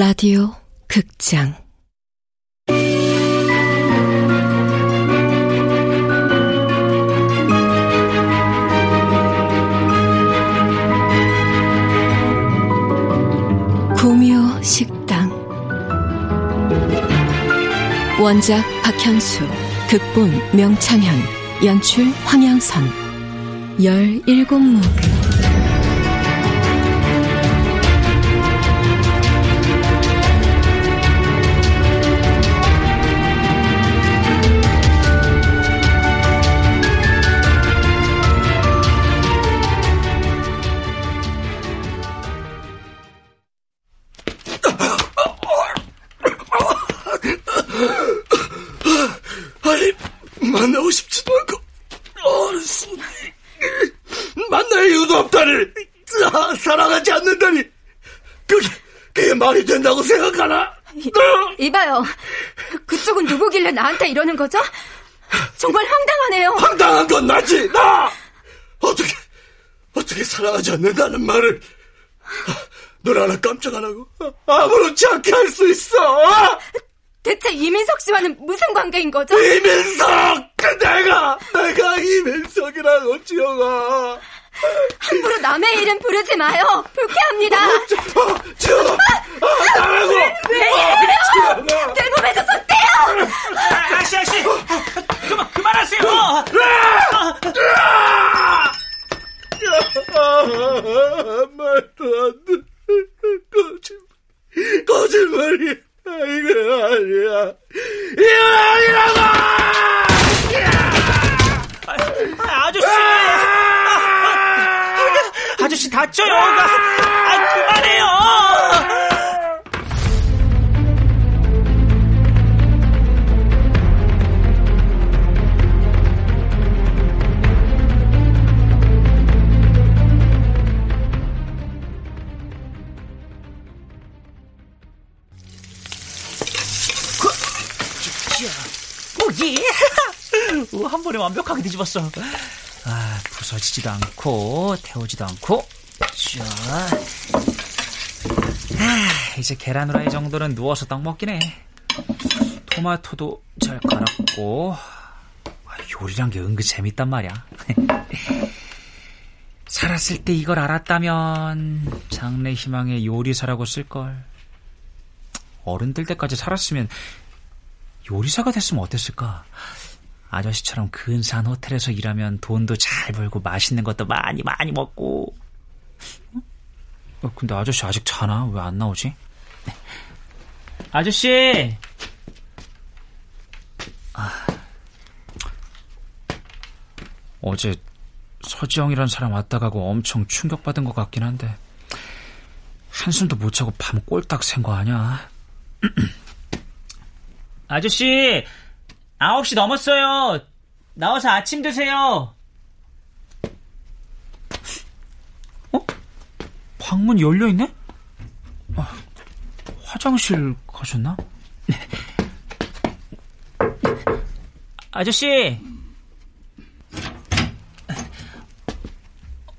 라디오 극장. 구묘 식당. 원작 박현수 극본 명창현 연출 황양선. 열일 그쪽은 누구길래 나한테 이러는 거죠? 정말 황당하네요. 황당한 건 나지, 나! 어떻게, 어떻게 사랑하지 않는다는 말을, 널 하나 깜짝 안 하고, 아무렇지 않게 할 수 있어! 대체 이민석 씨와는 무슨 관계인 거죠? 이민석! 내가, 내가 이민석이라고, 지영아. 함부로 남의 이름 부르지 마요. 불쾌합니다. 지현아, 나라고. 왜, 왜 이래요? 내 몸에서 손 떼요. 아씨 아씨, 그만 그만하세요. 말도 안 돼. 거짓말, 거짓말이 이거 아니야. 이거 아니라고! 아저씨! 아저씨 다쳐요. 아, 그만해요. 오예! 한 번에 완벽하게 뒤집었어. 아, 부서지지도 않고 태우지도 않고. 자, 아, 이제 계란 후라이 정도는 누워서 떡 해. 토마토도 잘 갈았고. 아, 요리란 게 은근 재밌단 말이야. 살았을 때 이걸 알았다면 장래 희망의 요리사라고 쓸걸. 어른들 때까지 살았으면 요리사가 됐으면 어땠을까? 아저씨처럼 근사한 호텔에서 일하면 돈도 잘 벌고 맛있는 것도 많이 많이 먹고. 어? 근데 아저씨 아직 자나? 왜 안 나오지? 아저씨! 아. 어제 서지영이란 사람 왔다 가고 엄청 충격받은 것 같긴 한데 한숨도 못 자고 밤 꼴딱 샌 거 아니야? 아저씨! 9시 넘었어요. 나와서 아침 드세요. 방문 열려 있네? 아, 화장실 가셨나? 아저씨!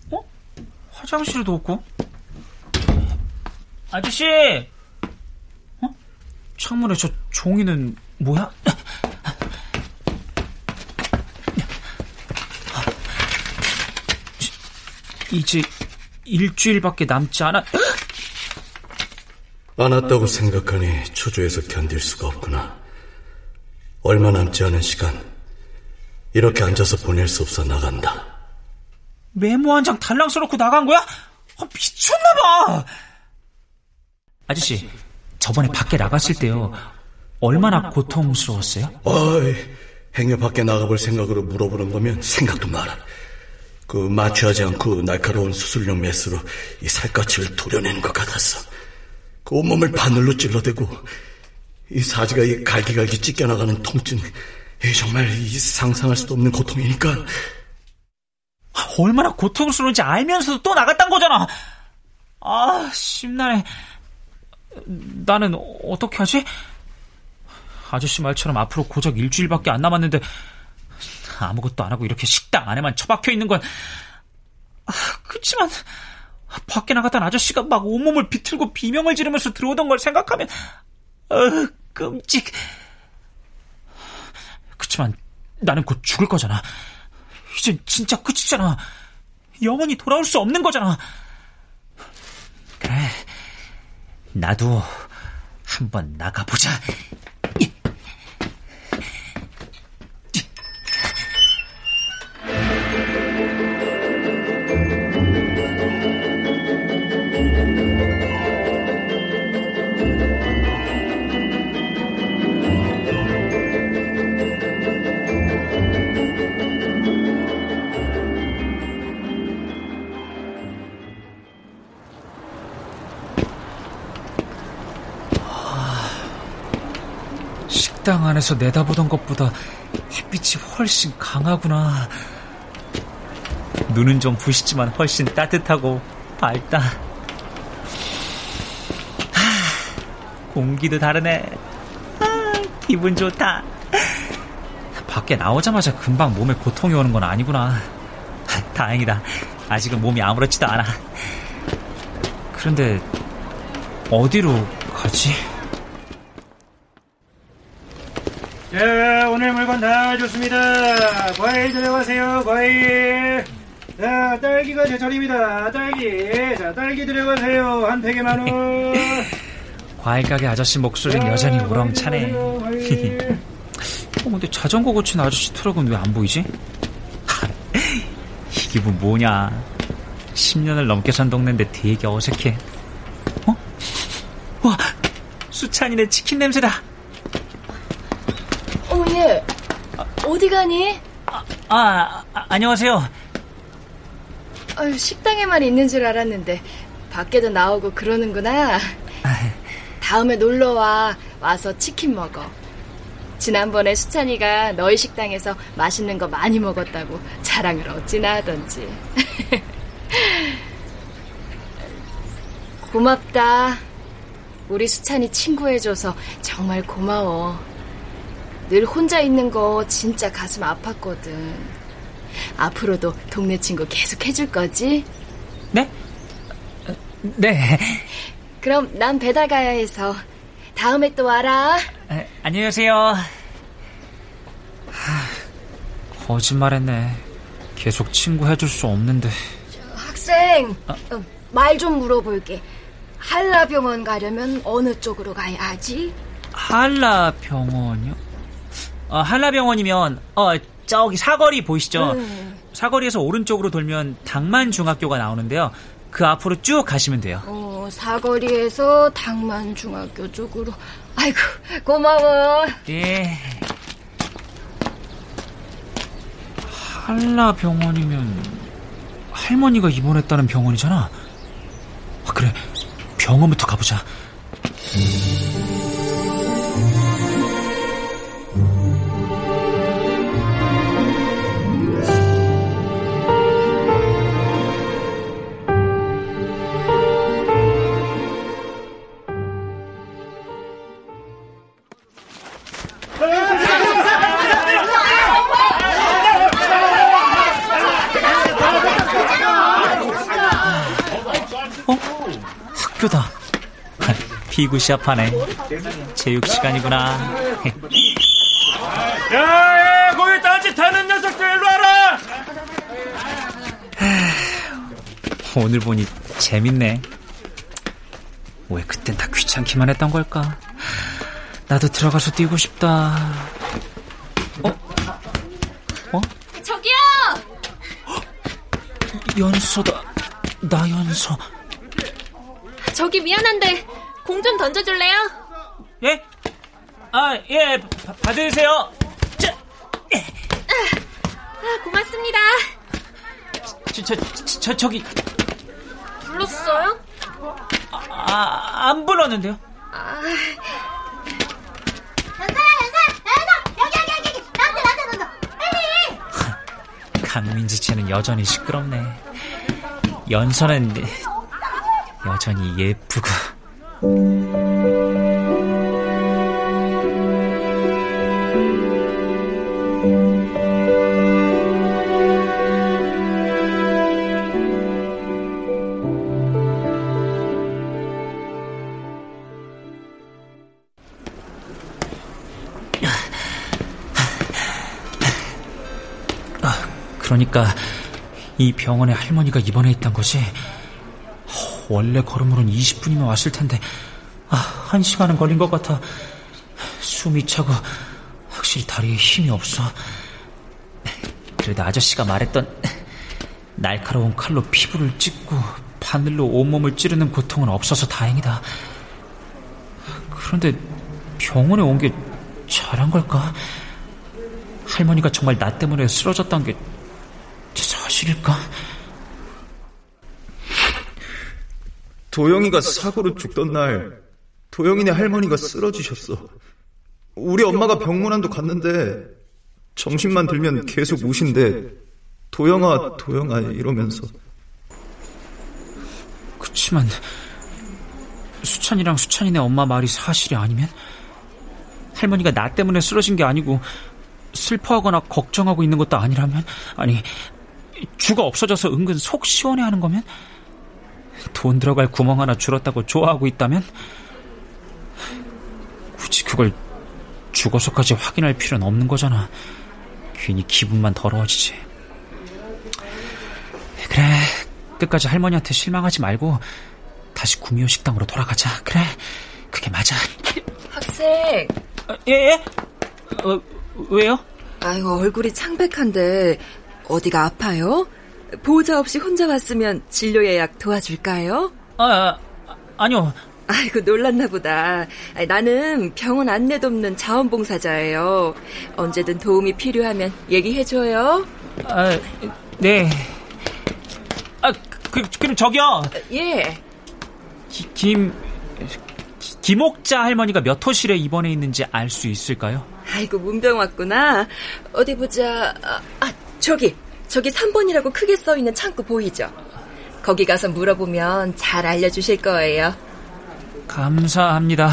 어? 화장실도 없고? 아저씨! 어? 창문에 저 종이는 뭐야? 이제 일주일밖에 남지 않았... 않았다고 생각하니 초조해서 견딜 수가 없구나. 얼마 남지 않은 시간 이렇게 앉아서 보낼 수 없어 나간다. 메모 한 장 달랑 써놓고 나간 거야? 아, 미쳤나봐! 아저씨, 저번에 밖에 나갔을 때요. 얼마나 고통스러웠어요? 어이, 행여 밖에 나가볼 생각으로 물어보는 거면 생각도 마라. 그 마취하지 않고 날카로운 수술용 메스로 이 살갗을 도려내는 것 같았어. 그 온몸을 바늘로 찔러대고 이 사지가 이 갈기갈기 찢겨나가는 통증, 이 정말 이 상상할 수도 없는 고통이니까. 얼마나 고통스러운지 알면서도 또 나갔단 거잖아. 아, 심란해. 나는 어떻게 하지? 아저씨 말처럼 앞으로 고작 일주일밖에 안 남았는데 아무것도 안 하고 이렇게 식당 안에만 처박혀 있는 건 아, 그렇지만 밖에 나갔던 아저씨가 막 온몸을 비틀고 비명을 지르면서 들어오던 걸 생각하면 어, 끔찍. 그치만 나는 곧 죽을 거잖아. 이젠 진짜 끝이잖아. 영원히 돌아올 수 없는 거잖아. 그래. 나도 한번 나가보자. 식당 안에서 내다보던 것보다 햇빛이 훨씬 강하구나. 눈은 좀 부시지만 훨씬 따뜻하고 밝다. 하, 공기도 다르네. 아, 기분 좋다. 밖에 나오자마자 금방 몸에 고통이 오는 건 아니구나. 다행이다. 아직은 몸이 아무렇지도 않아. 그런데 어디로 가지? 자, 오늘 물건 다 좋습니다. 과일 들어가세요, 과일. 자, 딸기가 제철입니다. 딸기. 자, 딸기 들어가세요. 한 팩에 만 원. 과일 가게 아저씨 목소리는 여전히 우렁차네. 어, 근데 자전거 고친 아저씨 트럭은 왜 안 보이지? 이 기분 뭐냐. 10년을 넘게 산 동네인데 되게 어색해. 어? 와, 수찬이네 치킨 냄새다. 어, 예. 어디 가니? 아, 아, 아 안녕하세요. 아유, 식당에만 있는 줄 알았는데 밖에도 나오고 그러는구나. 다음에 놀러 와. 와서 치킨 먹어. 지난번에 수찬이가 너희 식당에서 맛있는 거 많이 먹었다고 자랑을 어찌나 하던지. 고맙다. 우리 수찬이 친구해줘서 정말 고마워. 늘 혼자 있는 거 진짜 가슴 아팠거든. 앞으로도 동네 친구 계속 해줄 거지? 네? 네. 그럼 난 배달 가야 해서 다음에 또 와라. 에, 안녕히 계세요. 거짓말했네. 계속 친구 해줄 수 없는데. 학생, 어, 말좀 물어볼게. 한라병원 가려면 어느 쪽으로 가야 하지? 한라병원이요? 어, 한라병원이면 어 저기 사거리 보이시죠? 음. 사거리에서 오른쪽으로 돌면 당만 중학교가 나오는데요. 그 앞으로 쭉 가시면 돼요. 어, 사거리에서 당만 중학교 쪽으로. 아이고, 고마워. 예. 한라 병원이면 할머니가 입원했다는 병원이잖아. 아, 그래. 병원부터 가보자. 학교다. 피구 시합하네. 체육 시간이구나. 야, 야, 거기 딴짓 하는 녀석들 일로 와라. 오늘 보니 재밌네. 왜 그땐 다 귀찮기만 했던 걸까? 나도 들어가서 뛰고 싶다. 어? 어? 저기요! 연서다. 나 연서. 저기 미안한데 공 좀 던져줄래요? 예? 아, 예, 바, 받으세요. 자, 아, 고맙습니다. 저, 저, 저, 저 저기, 불렀어요? 아, 안 불렀는데요? 아, 강민지 쟤는 여전히 시끄럽네. 연서는 여전히 예쁘고. 아, 그러니까 이 병원에 할머니가 입원해 있던 것이, 원래 걸음으로는 20분이면 왔을 텐데 아, 한 시간은 걸린 것 같아. 숨이 차고 확실히 다리에 힘이 없어. 그래도 아저씨가 말했던 날카로운 칼로 피부를 찢고 바늘로 온몸을 찌르는 고통은 없어서 다행이다. 그런데 병원에 온 게 잘한 걸까? 할머니가 정말 나 때문에 쓰러졌다는 게 사실일까? 도영이가 사고로 죽던 날 도영이네 할머니가 쓰러지셨어. 우리 엄마가 병문안도 갔는데 정신만 들면 계속 우신데 도영아 도영아 이러면서 그치만 수찬이랑 수찬이네 엄마 말이 사실이 아니면 할머니가 나 때문에 쓰러진 게 아니고 슬퍼하거나 걱정하고 있는 것도 아니라면 아니 주가 없어져서 은근 속 시원해하는 거면 돈 들어갈 구멍 하나 줄었다고 좋아하고 있다면 굳이 그걸 죽어서까지 확인할 필요는 없는 거잖아. 괜히 기분만 더러워지지. 그래, 끝까지 할머니한테 실망하지 말고 다시 구미호 식당으로 돌아가자. 그래, 그게 맞아. 학생. 아, 예, 예? 어, 왜요? 아이고, 얼굴이 창백한데 어디가 아파요? 보호자 없이 혼자 왔으면 진료 예약 도와줄까요? 아, 아 아니요. 아이고 놀랐나 보다. 나는 병원 안내 돕는 자원봉사자예요. 언제든 도움이 필요하면 얘기해줘요. 아, 네. 아, 그, 그럼 저기요. 예. 기, 김, 김옥자 할머니가 몇 호실에 입원해 있는지 알 수 있을까요? 아이고 문병 왔구나. 어디 보자. 아, 아 저기 저기 3번이라고 크게 써 있는 창구 보이죠? 거기 가서 물어보면 잘 알려주실 거예요. 감사합니다.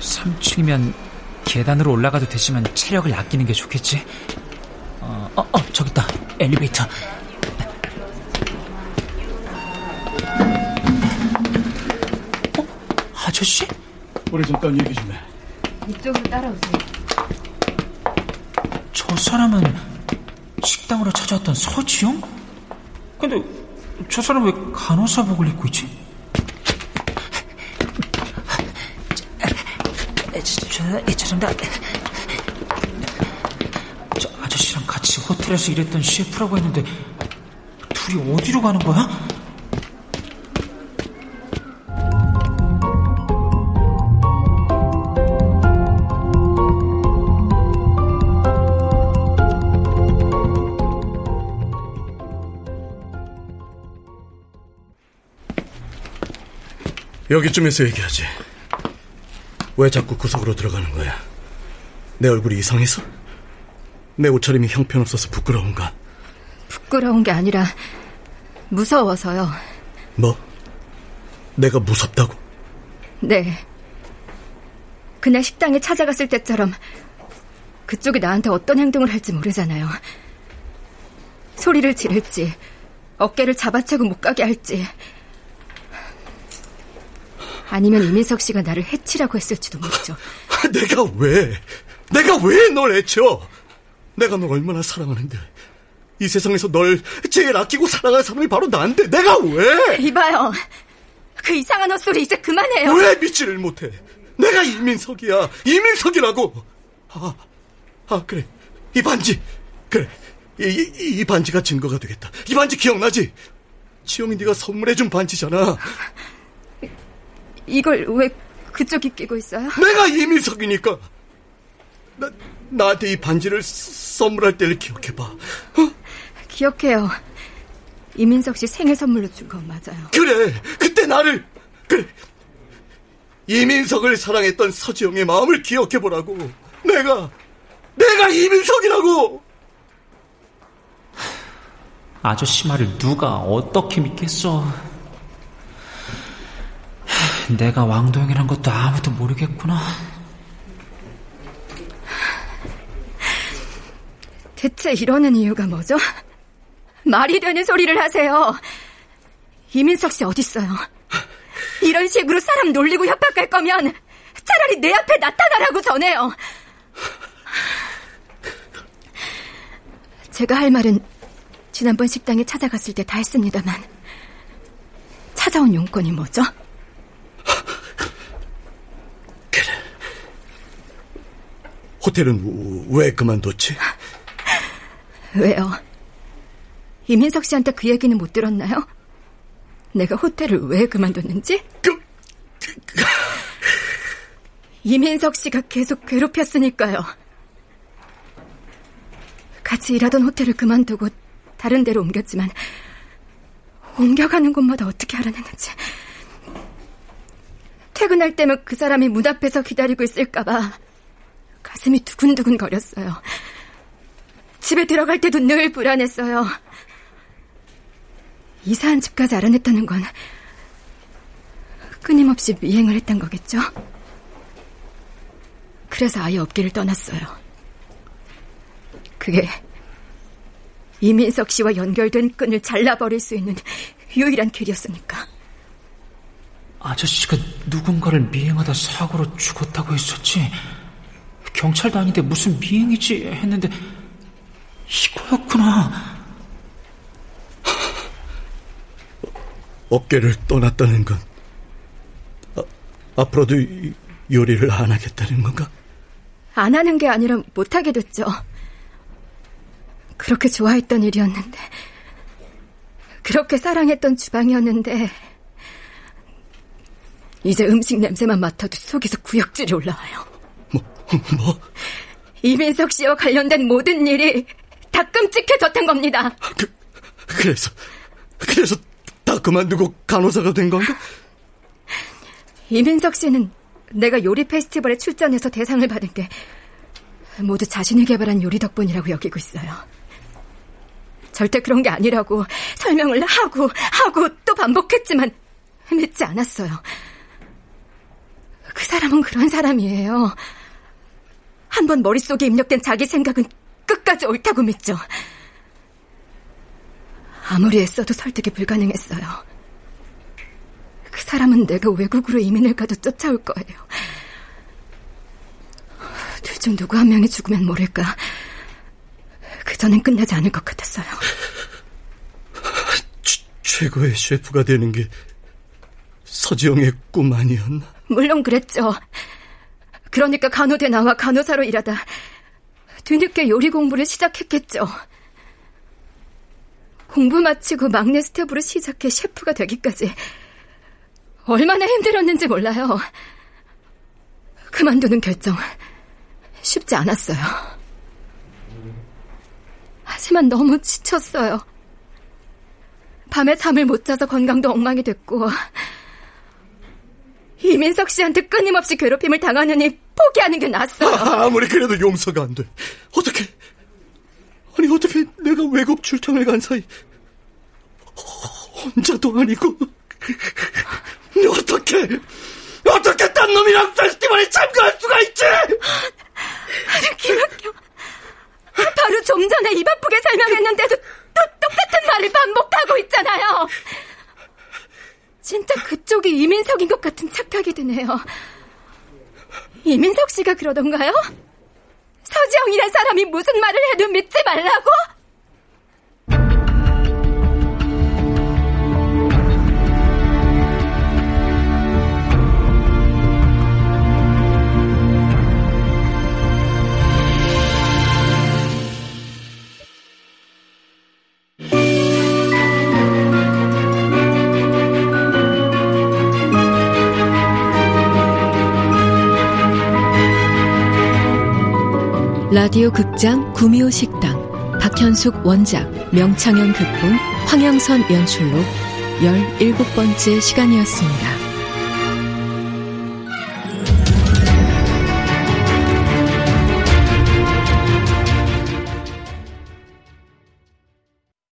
(3층이면) 계단으로 올라가도 되지만 체력을 아끼는 게 좋겠지 어, 어, 어 저기 있다 엘리베이터 아저씨? 우리 잠깐 얘기 좀 해. 이쪽으로 따라오세요. 저 사람은 식당으로 찾아왔던 서지영? 근데 저 사람 왜 간호사복을 입고 있지? 죄송합니다. 저 아저씨랑 같이 호텔에서 일했던 셰프라고 했는데 둘이 어디로 가는 거야? 여기쯤에서 얘기하지. 왜 자꾸 구석으로 들어가는 거야? 내 얼굴이 이상해서? 내 옷차림이 형편없어서 부끄러운가? 부끄러운 게 아니라 무서워서요. 뭐? 내가 무섭다고? 네. 그날 식당에 찾아갔을 때처럼 그쪽이 나한테 어떤 행동을 할지 모르잖아요. 소리를 지를지, 어깨를 잡아채고 못 가게 할지, 아니면 이민석 씨가 나를 해치라고 했을지도 모르죠. 내가 왜? 내가 왜 널 해쳐? 내가 널 얼마나 사랑하는데. 이 세상에서 널 제일 아끼고 사랑하는 사람이 바로 나인데 내가 왜? 이봐요. 그 이상한 헛소리 이제 그만해요. 왜 믿지를 못해? 내가 이민석이야. 이민석이라고. 아, 아 그래. 이 반지. 그래. 이, 이, 이 반지가 증거가 되겠다. 이 반지 기억나지? 지영이 네가 선물해준 반지잖아. 이걸 왜 그쪽이 끼고 있어요? 내가 이민석이니까. 나, 나한테 이 반지를 선물할 때를 기억해봐. 어? 기억해요. 이민석 씨 생일 선물로 준 건 맞아요. 그래, 그때 나를, 그래. 이민석을 사랑했던 서지영의 마음을 기억해보라고. 내가, 내가 이민석이라고! 아저씨 말을 누가 어떻게 믿겠어. 내가 왕도영이란 것도 아무도 모르겠구나. 대체 이러는 이유가 뭐죠? 말이 되는 소리를 하세요. 이민석 씨 어딨어요? 이런 식으로 사람 놀리고 협박할 거면 차라리 내 앞에 나타나라고 전해요. 제가 할 말은 지난번 식당에 찾아갔을 때 다 했습니다만 찾아온 용건이 뭐죠? 그래. 호텔은 왜 그만뒀지? 왜요? 이민석 씨한테 그 얘기는 못 들었나요? 내가 호텔을 왜 그만뒀는지? 그, 그, 이민석 씨가 계속 괴롭혔으니까요. 같이 일하던 호텔을 그만두고 다른 데로 옮겼지만 옮겨가는 곳마다 어떻게 알아냈는지 퇴근할 때면 그 사람이 문 앞에서 기다리고 있을까봐 가슴이 두근두근 거렸어요. 집에 들어갈 때도 늘 불안했어요. 이사한 집까지 알아냈다는 건 끊임없이 미행을 했던 거겠죠? 그래서 아예 업계를 떠났어요. 그게 이민석 씨와 연결된 끈을 잘라버릴 수 있는 유일한 길이었으니까. 아저씨가 누군가를 미행하다 사고로 죽었다고 했었지. 경찰도 아닌데 무슨 미행이지 했는데 이거였구나. 업계를 떠났다는 건 아, 앞으로도 요리를 안 하겠다는 건가? 안 하는 게 아니라 못하게 됐죠. 그렇게 좋아했던 일이었는데, 그렇게 사랑했던 주방이었는데, 이제 음식 냄새만 맡아도 속에서 구역질이 올라와요. 뭐, 뭐? 이민석 씨와 관련된 모든 일이 다 끔찍해졌던 겁니다. 그, 그래서, 그래서 다 그만두고 간호사가 된 건가? 이민석 씨는 내가 요리 페스티벌에 출전해서 대상을 받은 게 모두 자신이 개발한 요리 덕분이라고 여기고 있어요. 절대 그런 게 아니라고 설명을 하고 하고 또 반복했지만 믿지 않았어요. 그 사람은 그런 사람이에요. 한 번 머릿속에 입력된 자기 생각은 끝까지 옳다고 믿죠. 아무리 애써도 설득이 불가능했어요. 그 사람은 내가 외국으로 이민을 가도 쫓아올 거예요. 둘 중 누구 한 명이 죽으면 모를까. 그 전엔 끝나지 않을 것 같았어요. 최, 최고의 셰프가 되는 게 서지영의 꿈 아니었나? 물론 그랬죠. 그러니까 간호대 나와 간호사로 일하다 뒤늦게 요리 공부를 시작했겠죠. 공부 마치고 막내 스텝으로 시작해 셰프가 되기까지 얼마나 힘들었는지 몰라요. 그만두는 결정 쉽지 않았어요. 하지만 너무 지쳤어요. 밤에 잠을 못 자서 건강도 엉망이 됐고 이민석 씨한테 끊임없이 괴롭힘을 당하느니 포기하는 게 낫어요. 아, 무리 그래도 용서가 안 돼. 어떻게 아니 어떻게 내가 외국 출장을 간 사이 혼자도 아니고 어떻게 어떻게 딴 놈이랑 페스티벌에 참가할 수가 있지? 기막혀. 바로 좀 전에 입 아프게 설명했는데도 또 똑같은 말을 반복하고 있잖아요. 진짜 그쪽이 이민석인 것 같은 착각이 드네요. 이민석 씨가 그러던가요? 서지영이란 사람이 무슨 말을 해도 믿지 말라고? 라디오 극장 구미호 식당 박현숙 원작 명창현 극본 황영선 연출로 17번째 시간이었습니다.